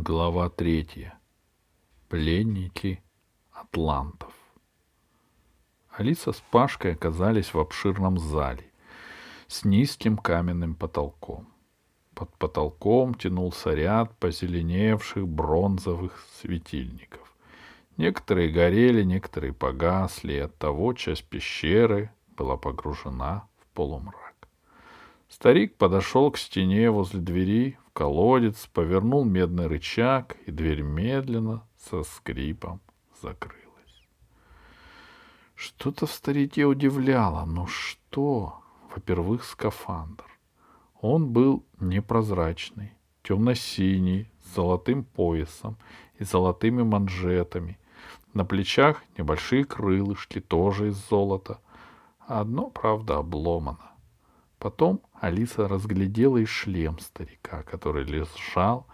Глава третья. Пленники атлантов. Алиса с Пашкой оказались в обширном зале с низким каменным потолком. Под потолком тянулся ряд позеленевших бронзовых светильников. Некоторые горели, некоторые погасли, и оттого часть пещеры была погружена в полумрак. Старик подошел к стене возле двери, колодец, повернул медный рычаг, и дверь медленно со скрипом закрылась. Что-то в старике удивляло, но что? Во-первых, скафандр. Он был непрозрачный, темно-синий, с золотым поясом и золотыми манжетами. На плечах небольшие крылышки, тоже из золота. Одно, правда, обломано. Потом Алиса разглядела и шлем старика, который лежал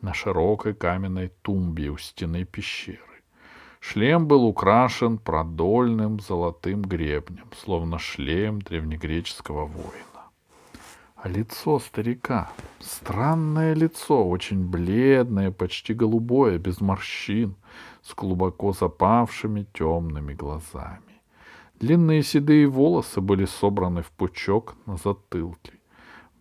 на широкой каменной тумбе у стены пещеры. Шлем был украшен продольным золотым гребнем, словно шлем древнегреческого воина. А лицо старика, странное лицо, очень бледное, почти голубое, без морщин, с глубоко запавшими темными глазами. Длинные седые волосы были собраны в пучок на затылке.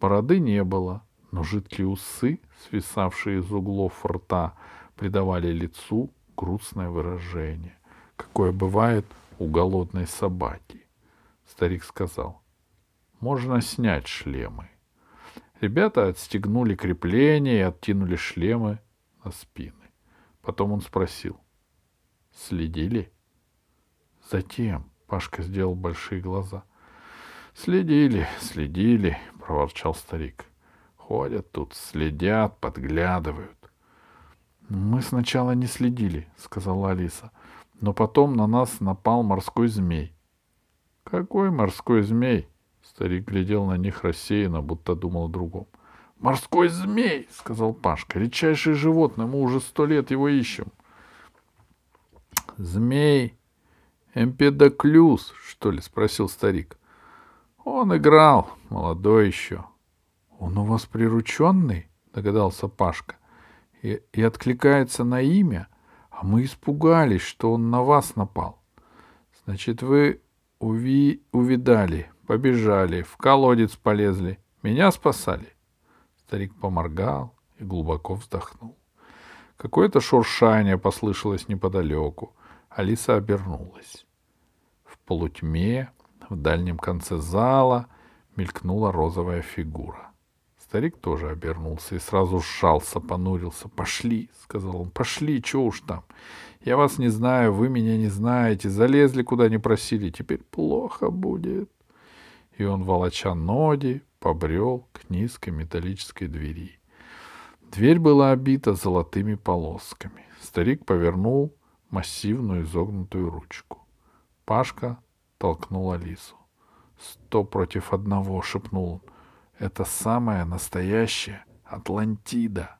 Бороды не было, но жидкие усы, свисавшие из углов рта, придавали лицу грустное выражение, какое бывает у голодной собаки. Старик сказал, можно снять шлемы. Ребята отстегнули крепления и откинули шлемы на спины. Потом он спросил, следили? Затем, Пашка сделал большие глаза. Следили, следили, проворчал старик. Ходят тут, следят, подглядывают. Мы сначала не следили, сказала Алиса, но потом на нас напал морской змей. Какой морской змей? Старик глядел на них рассеянно, будто думал о другом. «Морской змей!» — сказал Пашка. «Редчайшее животное, мы уже сто лет его ищем». «Змей «Эмпедоклюз, что ли?» — спросил старик. «Он играл, молодой еще». «Он у вас прирученный?» — догадался Пашка. И, «И откликается на имя, а мы испугались, что он на вас напал. Значит, вы уви... увидали, побежали, в колодец полезли, меня спасали?» Старик поморгал и глубоко вздохнул. Какое-то шуршание послышалось неподалеку. Алиса обернулась. В полутьме в дальнем конце зала мелькнула розовая фигура. Старик тоже обернулся и сразу сжался, понурился. «Пошли!» — сказал он. «Пошли! Чего уж там? Я вас не знаю, вы меня не знаете. Залезли, куда не просили. Теперь плохо будет!» И он, волоча ноги, побрел к низкой металлической двери. Дверь была обита золотыми полосками. Старик повернул массивную изогнутую ручку. Пашка толкнул Алису. «Сто против одного!» — шепнул он. «Это самая настоящая Атлантида!»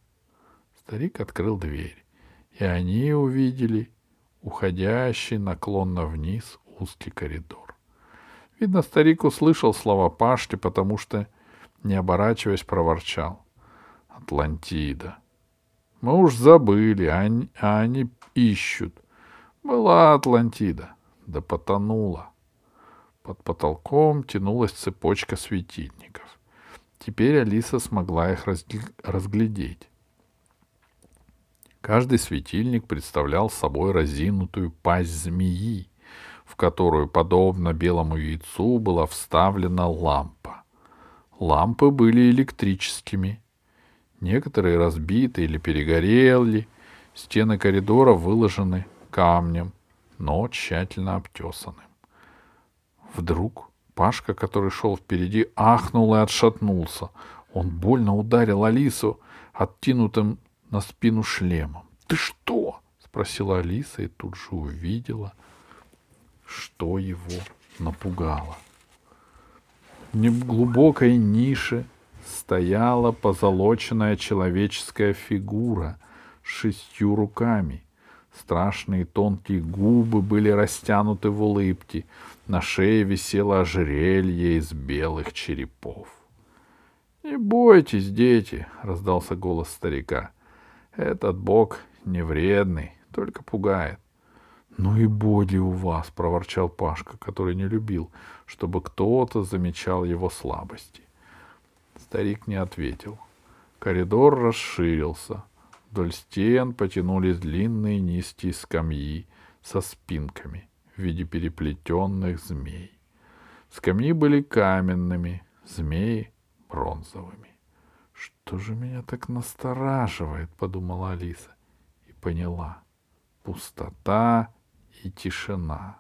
Старик открыл дверь, и они увидели уходящий наклонно вниз узкий коридор. Видно, старик услышал слова Пашки, потому что, не оборачиваясь, проворчал. «Атлантида!» Мы уж забыли, а они, а они ищут. Была Атлантида, да потонула. Под потолком тянулась цепочка светильников. Теперь Алиса смогла их разглядеть. Каждый светильник представлял собой разинутую пасть змеи, в которую, подобно белому яйцу, была вставлена лампа. Лампы были электрическими, Некоторые разбиты или перегорели, стены коридора выложены камнем, но тщательно обтесанным. Вдруг Пашка, который шел впереди, ахнул и отшатнулся. Он больно ударил Алису откинутым на спину шлемом. «Ты что?» — спросила Алиса и тут же увидела, что его напугало. В неглубокой нише стояла позолоченная человеческая фигура шестью руками. Страшные тонкие губы были растянуты в улыбке, на шее висело ожерелье из белых черепов. — Не бойтесь, дети, — раздался голос старика. — Этот бог не вредный, только пугает. «Ну и боди у вас!» — проворчал Пашка, который не любил, чтобы кто-то замечал его слабости. Старик не ответил. Коридор расширился. Вдоль стен потянулись длинные низкие скамьи со спинками в виде переплетенных змей. Скамьи были каменными, змеи — бронзовыми. «Что же меня так настораживает?» — подумала Алиса и поняла. Пустота и тишина.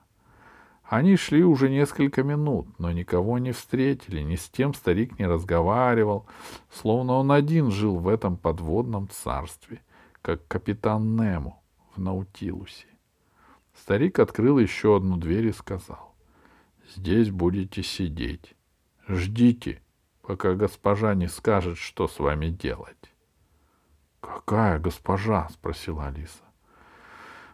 Они шли уже несколько минут, но никого не встретили, ни с тем старик не разговаривал, словно он один жил в этом подводном царстве, как капитан Нему в Наутилусе. Старик открыл еще одну дверь и сказал, «Здесь будете сидеть. Ждите, пока госпожа не скажет, что с вами делать». «Какая госпожа?» — спросила Алиса.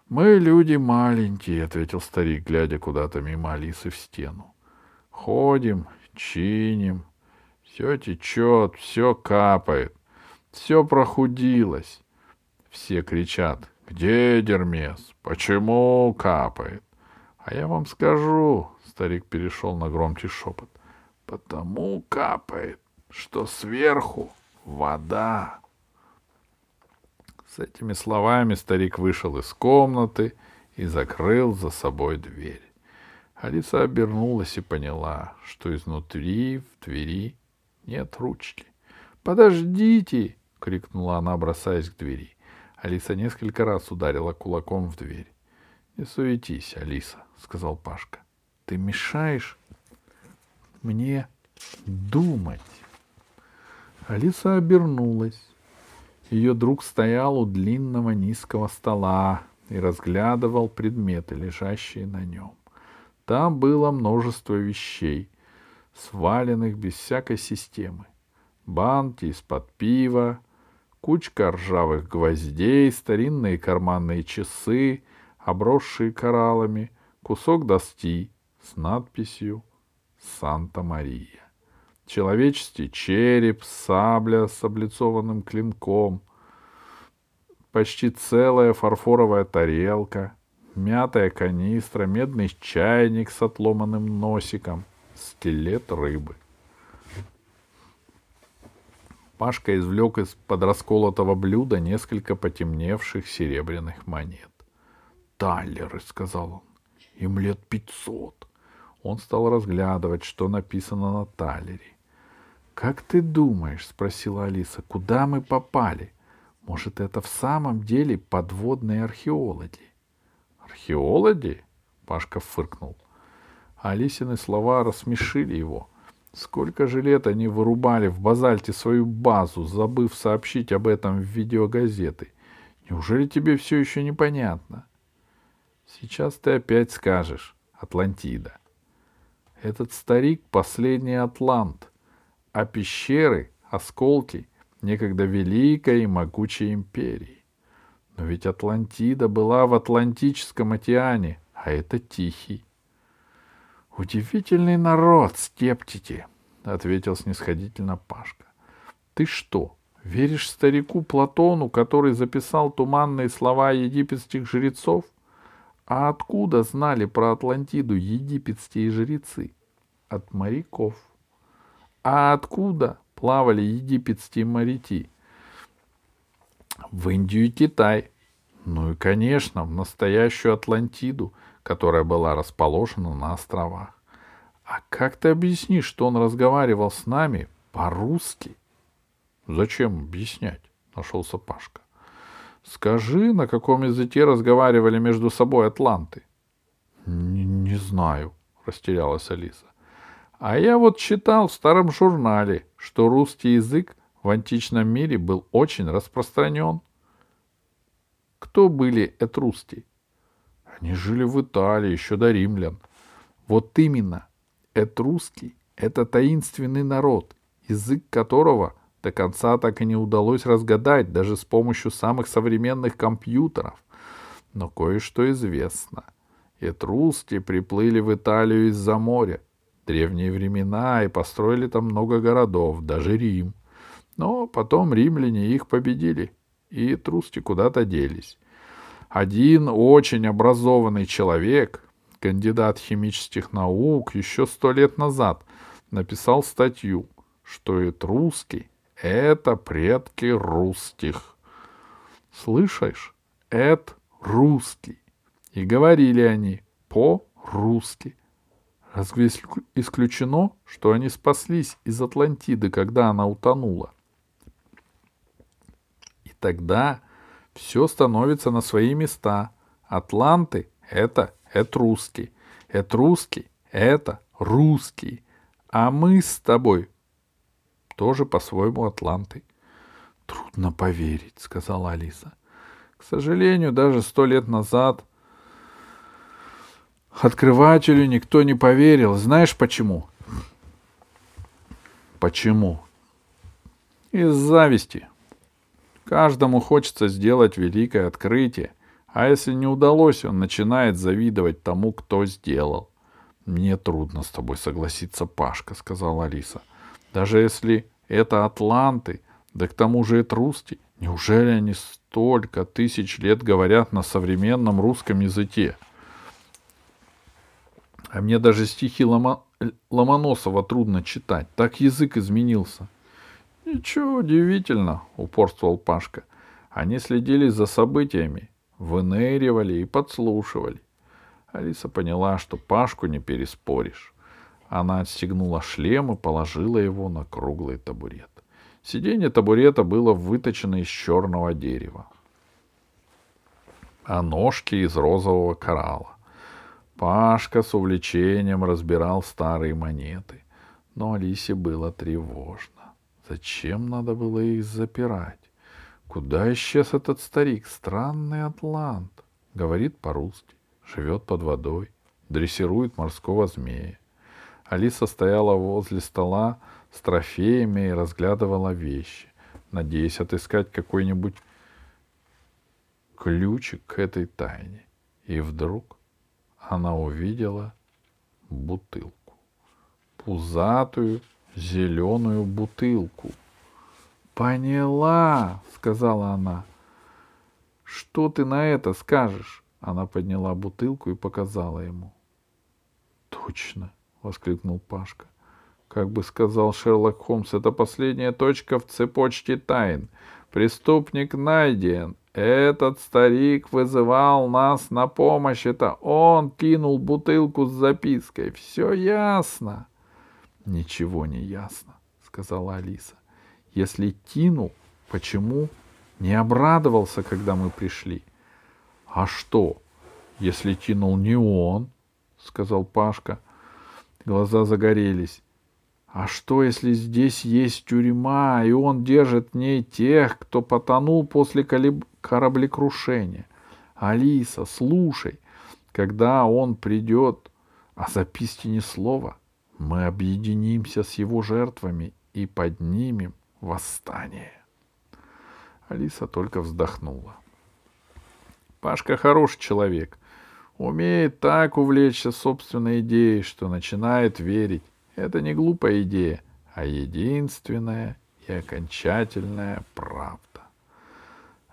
«Мы люди маленькие», — ответил старик, глядя куда-то мимо Алисы в стену. «Ходим, чиним, все течет, все капает, все прохудилось». Все кричат, «Где Дермес? Почему капает?» «А я вам скажу», — старик перешел на громкий шепот, «потому капает, что сверху вода». С этими словами старик вышел из комнаты и закрыл за собой дверь. Алиса обернулась и поняла, что изнутри в двери нет ручки. «Подождите!» — крикнула она, бросаясь к двери. Алиса несколько раз ударила кулаком в дверь. «Не суетись, Алиса», — сказал Пашка. «Ты мешаешь мне думать». Алиса обернулась. Ее друг стоял у длинного низкого стола и разглядывал предметы, лежащие на нем. Там было множество вещей, сваленных без всякой системы. Банки из-под пива, кучка ржавых гвоздей, старинные карманные часы, обросшие кораллами, кусок доски с надписью «Санта-Мария» человеческий череп, сабля с облицованным клинком, почти целая фарфоровая тарелка, мятая канистра, медный чайник с отломанным носиком, скелет рыбы. Пашка извлек из-под расколотого блюда несколько потемневших серебряных монет. «Таллеры», — сказал он, — «им лет пятьсот». Он стал разглядывать, что написано на талере. «Как ты думаешь?» — спросила Алиса. «Куда мы попали? Может, это в самом деле подводные археологи?» «Археологи?» — Пашка фыркнул. Алисины слова рассмешили его. Сколько же лет они вырубали в базальте свою базу, забыв сообщить об этом в видеогазеты. Неужели тебе все еще непонятно? Сейчас ты опять скажешь «Атлантида». Этот старик — последний атлант — а пещеры — осколки некогда великой и могучей империи. Но ведь Атлантида была в Атлантическом океане, а это Тихий. «Удивительный народ, стептите!» — ответил снисходительно Пашка. «Ты что, веришь старику Платону, который записал туманные слова египетских жрецов? А откуда знали про Атлантиду египетские жрецы? От моряков. А откуда плавали египетские моряки? В Индию и Китай. Ну и, конечно, в настоящую Атлантиду, которая была расположена на островах. А как ты объяснишь, что он разговаривал с нами по-русски? Зачем объяснять? Нашелся Пашка. Скажи, на каком языке разговаривали между собой атланты? Не, не знаю, растерялась Алиса. А я вот читал в старом журнале, что русский язык в античном мире был очень распространен. Кто были этруски? Они жили в Италии еще до римлян. Вот именно, этруски — это таинственный народ, язык которого до конца так и не удалось разгадать даже с помощью самых современных компьютеров. Но кое-что известно. Этруски приплыли в Италию из-за моря, древние времена и построили там много городов, даже Рим. Но потом римляне их победили, и труски куда-то делись. Один очень образованный человек, кандидат химических наук, еще сто лет назад написал статью, что этруски — это предки русских. Слышишь? Это русский. И говорили они по-русски. Разве исключено, что они спаслись из Атлантиды, когда она утонула? И тогда все становится на свои места. Атланты — это этрусский. Этрусский — это русский. А мы с тобой тоже по-своему атланты. — Трудно поверить, — сказала Алиса. — К сожалению, даже сто лет назад открывателю никто не поверил. Знаешь почему? — Почему? — Из зависти. Каждому хочется сделать великое открытие, а если не удалось, он начинает завидовать тому, кто сделал. Мне трудно с тобой согласиться, Пашка, сказала Алиса. Даже если это атланты, да к тому же этруски, неужели они столько тысяч лет говорят на современном русском языке? А мне даже стихи Лома... Ломоносова трудно читать. Так язык изменился. Ничего удивительно, упорствовал Пашка. Они следили за событиями, выныривали и подслушивали. Алиса поняла, что Пашку не переспоришь. Она отстегнула шлем и положила его на круглый табурет. Сиденье табурета было выточено из черного дерева, а ножки из розового коралла. Пашка с увлечением разбирал старые монеты, но Алисе было тревожно. Зачем надо было их запирать? Куда исчез этот старик? Странный атлант. Говорит по-русски, живет под водой, дрессирует морского змея. Алиса стояла возле стола с трофеями и разглядывала вещи, надеясь отыскать какой-нибудь ключик к этой тайне. И вдруг она увидела бутылку. Пузатую, зеленую бутылку. «Поняла!» — сказала она. «Что ты на это скажешь?» Она подняла бутылку и показала ему. «Точно!» — воскликнул Пашка. Как бы сказал Шерлок Холмс, это последняя точка в цепочке тайн. Преступник найден. Этот старик вызывал нас на помощь. Это он кинул бутылку с запиской. Все ясно. Ничего не ясно, сказала Алиса. Если кинул, почему не обрадовался, когда мы пришли? А что, если кинул не он? сказал Пашка. Глаза загорелись. А что, если здесь есть тюрьма, и он держит в ней тех, кто потонул после кораблекрушения? Алиса, слушай, когда он придет, а записки ни слова — мы объединимся с его жертвами и поднимем восстание. Алиса только вздохнула. Пашка хороший человек. Умеет так увлечься собственной идеей, что начинает верить. Это не глупая идея, а единственная и окончательная правда.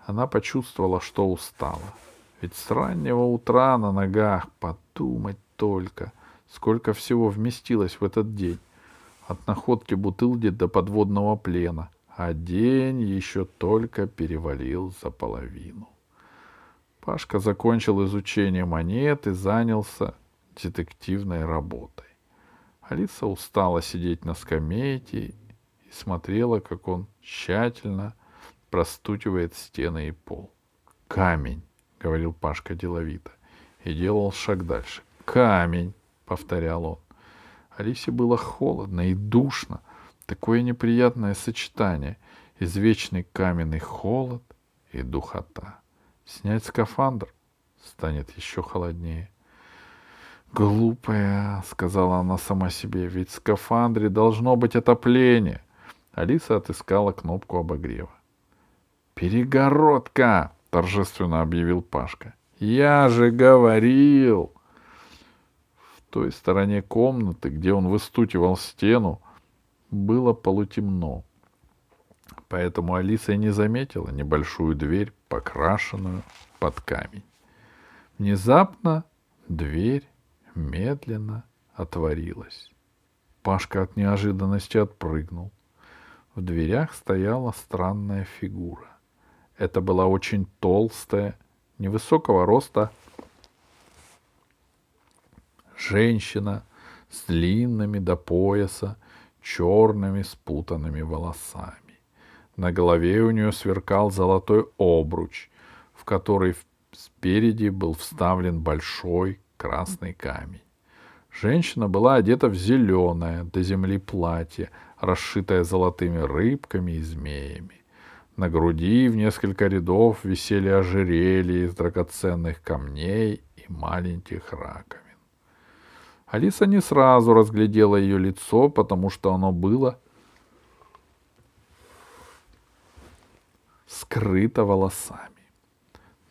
Она почувствовала, что устала. Ведь с раннего утра на ногах подумать только — Сколько всего вместилось в этот день. От находки бутылки до подводного плена. А день еще только перевалил за половину. Пашка закончил изучение монет и занялся детективной работой. Алиса устала сидеть на скамейке и смотрела, как он тщательно простукивает стены и пол. «Камень», — говорил Пашка деловито, и делал шаг дальше. «Камень», — повторял он. Алисе было холодно и душно. Такое неприятное сочетание. Извечный каменный холод и духота. Снять скафандр станет еще холоднее. «Глупая», — сказала она сама себе, — «ведь в скафандре должно быть отопление». Алиса отыскала кнопку обогрева. «Перегородка!» — торжественно объявил Пашка. «Я же говорил!» той стороне комнаты, где он выстукивал стену, было полутемно. Поэтому Алиса и не заметила небольшую дверь, покрашенную под камень. Внезапно дверь медленно отворилась. Пашка от неожиданности отпрыгнул. В дверях стояла странная фигура. Это была очень толстая, невысокого роста женщина с длинными до пояса черными спутанными волосами. На голове у нее сверкал золотой обруч, в который спереди был вставлен большой красный камень. Женщина была одета в зеленое до земли платье, расшитое золотыми рыбками и змеями. На груди в несколько рядов висели ожерелья из драгоценных камней и маленьких раковин. Алиса не сразу разглядела ее лицо, потому что оно было скрыто волосами.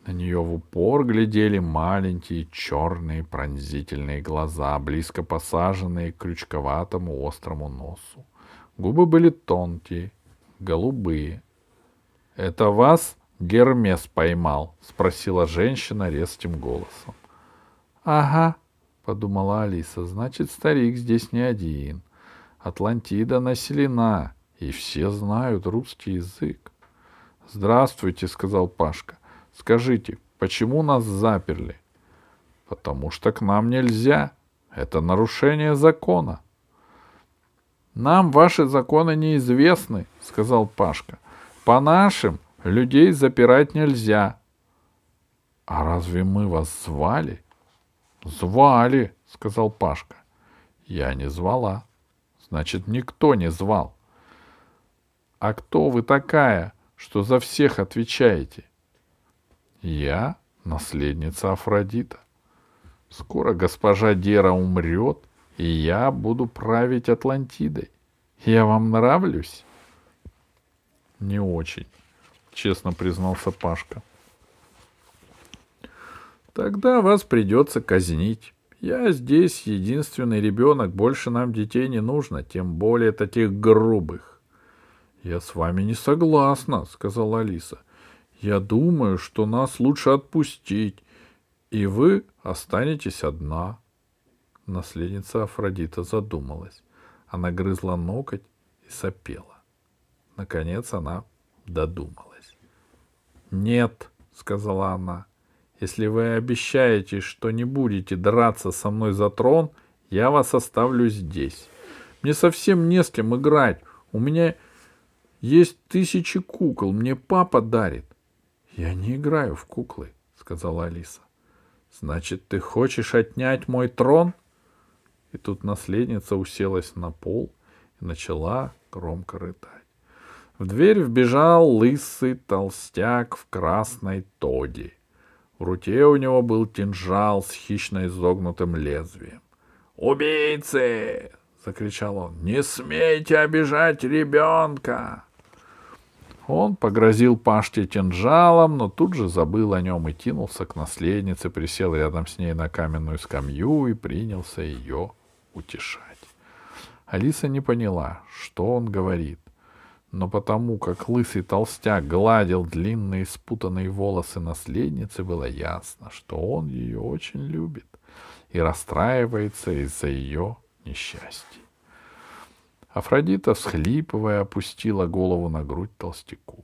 На нее в упор глядели маленькие черные пронзительные глаза, близко посаженные к крючковатому острому носу. Губы были тонкие, голубые. — Это вас Гермес поймал? — спросила женщина резким голосом. — Ага, — подумала Алиса, — значит, старик здесь не один. Атлантида населена, и все знают русский язык. — Здравствуйте, — сказал Пашка. Скажите, почему нас заперли? Потому что к нам нельзя. Это нарушение закона. Нам ваши законы неизвестны, сказал Пашка. По нашим людей запирать нельзя. А разве мы вас звали? Звали, сказал Пашка. Я не звала. Значит, никто не звал. А кто вы такая, что за всех отвечаете? Я наследница Афродита. Скоро госпожа Дера умрет, и я буду править Атлантидой. Я вам нравлюсь? Не очень, честно признался Пашка. Тогда вас придется казнить. Я здесь единственный ребенок, больше нам детей не нужно, тем более таких грубых. Я с вами не согласна, сказала Алиса. — я думаю, что нас лучше отпустить, и вы останетесь одна. Наследница Афродита задумалась. Она грызла ноготь и сопела. Наконец она додумалась. «Нет», — сказала она, — «если вы обещаете, что не будете драться со мной за трон, я вас оставлю здесь. Мне совсем не с кем играть. У меня есть тысячи кукол, мне папа дарит. Я не играю в куклы, сказала Алиса. Значит, ты хочешь отнять мой трон? И тут наследница уселась на пол и начала громко рыдать. В дверь вбежал лысый толстяк в красной тоде. В руке у него был кинжал с хищно изогнутым лезвием. «Убийцы!» — закричал он. «Не смейте обижать ребенка!» Он погрозил Пашке кинжалом, но тут же забыл о нем и кинулся к наследнице, присел рядом с ней на каменную скамью и принялся ее утешать. Алиса не поняла, что он говорит, но потому как лысый толстяк гладил длинные спутанные волосы наследницы, было ясно, что он ее очень любит и расстраивается из-за ее несчастья. Афродита, всхлипывая, опустила голову на грудь толстяку.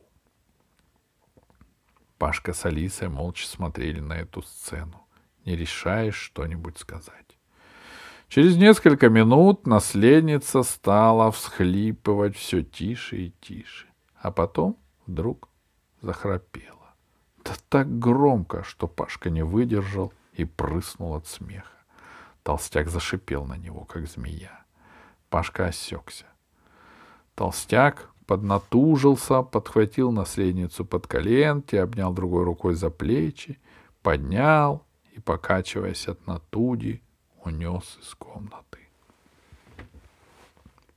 Пашка с Алисой молча смотрели на эту сцену, не решаясь что-нибудь сказать. Через несколько минут наследница стала всхлипывать все тише и тише, а потом вдруг захрапела. Да так громко, что Пашка не выдержал и прыснул от смеха. Толстяк зашипел на него, как змея. Пашка осекся. Толстяк поднатужился, подхватил наследницу под коленки, обнял другой рукой за плечи, поднял и, покачиваясь от натуги, унес из комнаты.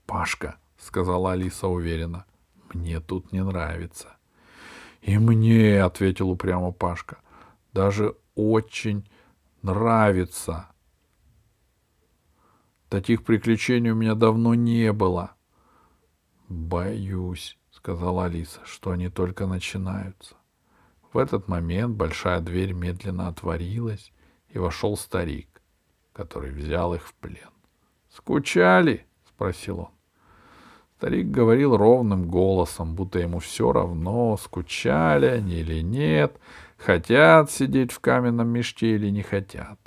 «Пашка», — сказала Алиса уверенно, — «мне тут не нравится». «И мне», — ответил упрямо Пашка, — «даже очень нравится». Таких приключений у меня давно не было. Боюсь, сказала Алиса, — что они только начинаются. В этот момент большая дверь медленно отворилась, и вошел старик, который взял их в плен. «Скучали?» — спросил он. Старик говорил ровным голосом, будто ему все равно, скучали они или нет, хотят сидеть в каменном мешке или не хотят.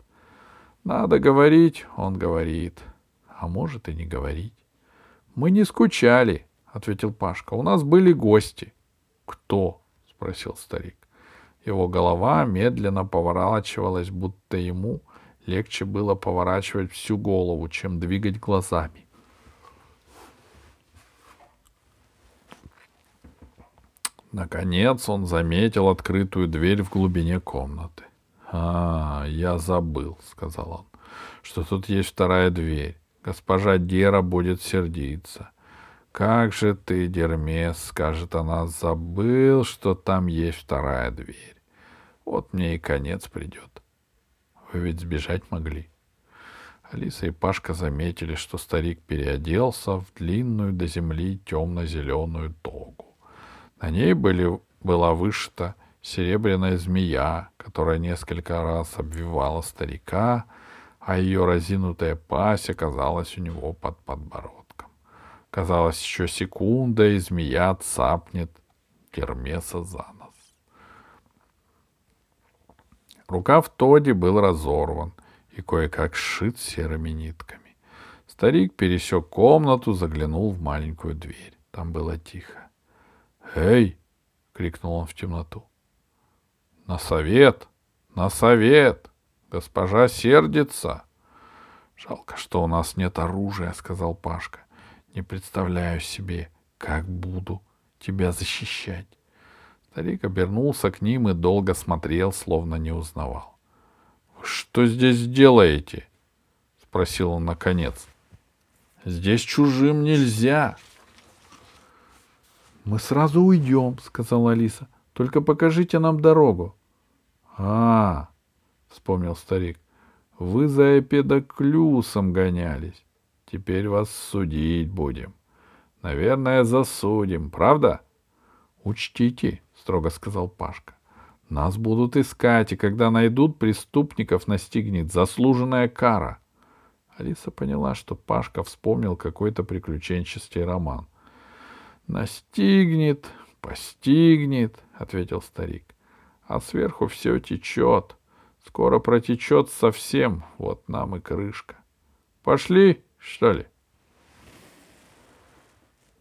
Надо говорить, он говорит, а может и не говорить. Мы не скучали, ответил Пашка. У нас были гости. Кто? спросил старик. Его голова медленно поворачивалась, будто ему легче было поворачивать всю голову, чем двигать глазами. Наконец он заметил открытую дверь в глубине комнаты. «А, я забыл», — сказал он, — «что тут есть вторая дверь. Госпожа Дера будет сердиться. «Как же ты, Дермес, — скажет она, — забыл, что там есть вторая дверь. Вот мне и конец придет. Вы ведь сбежать могли». Алиса и Пашка заметили, что старик переоделся в длинную до земли темно-зеленую тогу. На ней были, была вышита серебряная змея, которая несколько раз обвивала старика, а ее разинутая пасть оказалась у него под подбородком. Казалось, еще секунда, и змея цапнет Гермеса за Рукав Тоди был разорван и кое-как сшит серыми нитками. Старик пересек комнату, заглянул в маленькую дверь. Там было тихо. «Эй!» — крикнул он в темноту. «На совет! На совет! Госпожа сердится!» «Жалко, что у нас нет оружия», — сказал Пашка. Не представляю себе, как буду тебя защищать. Старик обернулся к ним и долго смотрел, словно не узнавал. — что здесь делаете? — спросил он наконец. — Здесь чужим нельзя. — Мы сразу уйдем, — сказала Алиса. — Только покажите нам дорогу. — А, — вспомнил старик, — вы за эпедоклюсом гонялись. Теперь вас судить будем. Наверное, засудим, правда? Учтите, строго сказал Пашка. Нас будут искать, и когда найдут, преступников настигнет заслуженная кара. Алиса поняла, что Пашка вспомнил какой-то приключенческий роман. «Настигнет, постигнет», — ответил старик. «А сверху все течет. Скоро протечет совсем, вот нам и крышка. Пошли!» что ли?